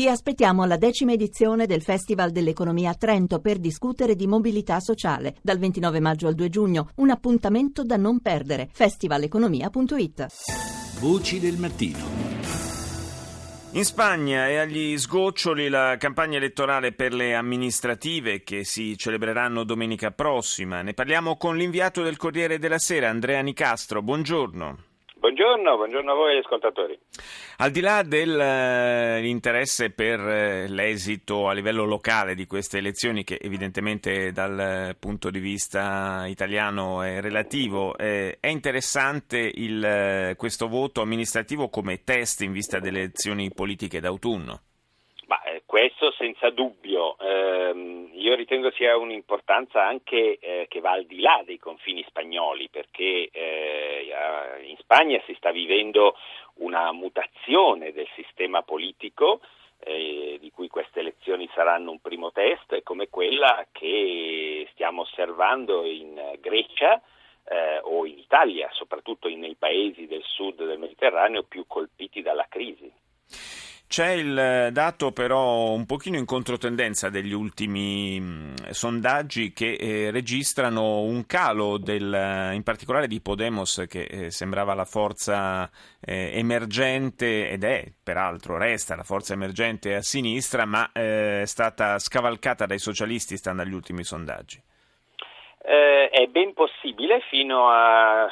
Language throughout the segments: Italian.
Vi aspettiamo alla decima edizione del Festival dell'Economia a Trento per discutere di mobilità sociale dal 29 maggio al 2 giugno. Un appuntamento da non perdere. festivaleconomia.it. Voci del mattino. In Spagna è agli sgoccioli la campagna elettorale per le amministrative che si celebreranno domenica prossima. Ne parliamo con l'inviato del Corriere della Sera, Andrea Nicastro. Buongiorno. Buongiorno, buongiorno a voi ascoltatori. Al di là dell'interesse per eh, l'esito a livello locale di queste elezioni, che evidentemente dal punto di vista italiano è relativo, eh, è interessante il, questo voto amministrativo come test in vista delle elezioni politiche d'autunno? Ma, eh, questo senza dubbio. Eh, io ritengo sia un'importanza anche eh, che va al di là dei confini spagnoli, perché eh, in Spagna si sta vivendo una mutazione del sistema politico eh, di cui queste elezioni saranno un primo test, come quella che stiamo osservando in Grecia eh, o in Italia, soprattutto nei paesi del sud del Mediterraneo più colpiti dalla crisi. C'è il dato però un pochino in controtendenza degli ultimi mh, sondaggi che eh, registrano un calo del, in particolare di Podemos che eh, sembrava la forza eh, emergente ed è peraltro resta la forza emergente a sinistra ma eh, è stata scavalcata dai socialisti stando agli ultimi sondaggi. Eh, è ben possibile, fino a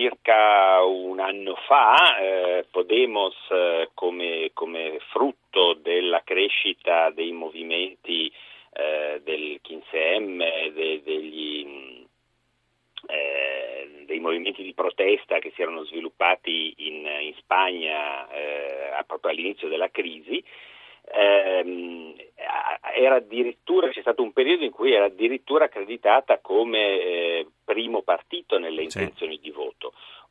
circa un anno fa eh, Podemos eh, come, come, frutto della crescita dei movimenti eh, del 15M, de, degli, eh, dei movimenti di protesta che si erano sviluppati in, in Spagna eh, proprio all'inizio della crisi, ehm, era addirittura, c'è stato un periodo in cui era addirittura accreditata come eh, primo partito nelle intenzioni sì. di voto.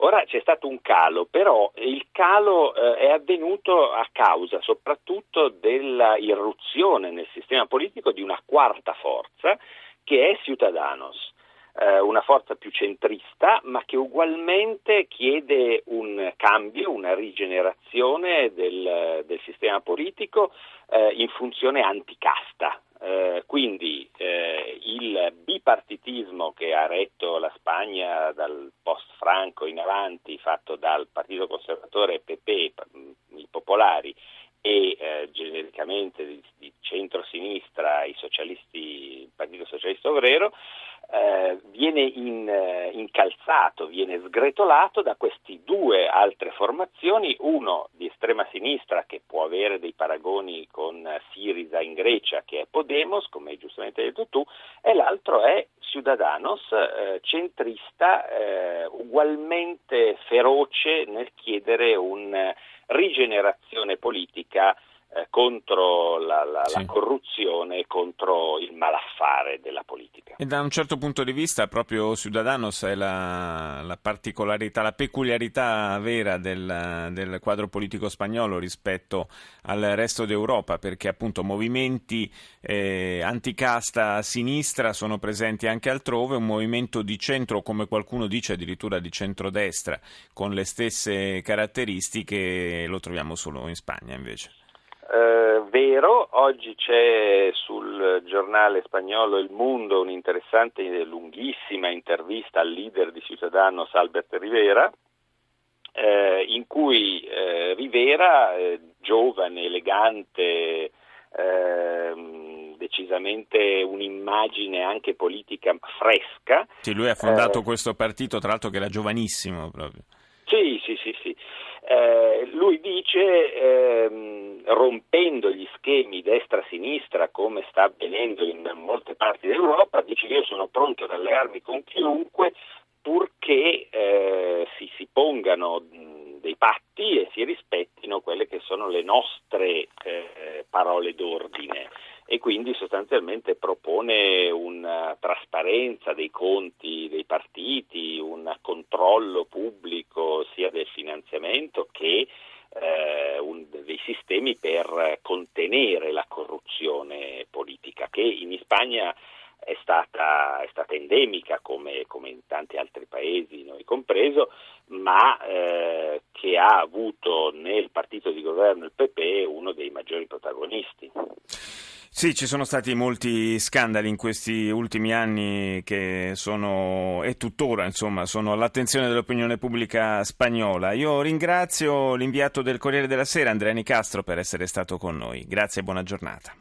Ora c'è stato un calo, però il calo eh, è avvenuto a causa soprattutto della irruzione nel sistema politico di una quarta forza che è Ciudadanos eh, una forza più centrista, ma che ugualmente chiede un cambio, una rigenerazione del, del sistema politico eh, in funzione anticasta. Eh, quindi eh, il bipartitismo che ha retto la Spagna dal post-Franco in avanti, fatto dal Partito Conservatore PP, i popolari, e eh, genericamente di, di centro-sinistra i socialisti, il Partito Socialista Obrero, eh, viene in, eh, incalzato, viene sgretolato da queste due altre formazioni, uno di estrema sinistra che può avere dei paragoni con Siriza in Grecia che è Podemos, come giustamente hai detto tu, e l'altro è Ciudadanos, eh, centrista, eh, ugualmente feroce nel chiedere una rigenerazione politica eh, contro la, la, sì. la corruzione, contro il malaffare della politica. E da un certo punto di vista proprio Ciudadanos è la, la particolarità, la peculiarità vera del, del, quadro politico spagnolo rispetto al resto d'Europa, perché appunto movimenti eh, anticasta a sinistra sono presenti anche altrove, un movimento di centro, come qualcuno dice addirittura di centrodestra, con le stesse caratteristiche, lo troviamo solo in Spagna invece. Eh, vero, oggi c'è sul giornale spagnolo Il Mundo un'interessante e lunghissima intervista al leader di Ciudadanos Albert Rivera, eh, in cui eh, Rivera, eh, giovane, elegante, ehm, decisamente un'immagine anche politica fresca. Sì, lui ha fondato eh, questo partito, tra l'altro che era giovanissimo proprio. Sì, sì, sì, sì. Eh, lui dice, ehm, rompendo gli schemi destra-sinistra come sta avvenendo in molte parti d'Europa, dice io sono pronto ad allearmi con chiunque purché eh, si, si, pongano dei patti e si rispettino quelle che sono le nostre eh, parole d'ordine e quindi sostanzialmente propone una trasparenza dei conti dei partiti, un controllo pubblico finanziamento che eh, un, dei sistemi per contenere la corruzione politica che in Spagna è stata, è stata endemica come, come, in tanti altri paesi, noi compreso, ma eh, che ha avuto nel partito di governo il PP uno dei maggiori protagonisti. Sì, ci sono stati molti scandali in questi ultimi anni che sono e tuttora insomma sono all'attenzione dell'opinione pubblica spagnola. Io ringrazio l'inviato del Corriere della Sera Andrea Nicastro per essere stato con noi. Grazie e buona giornata.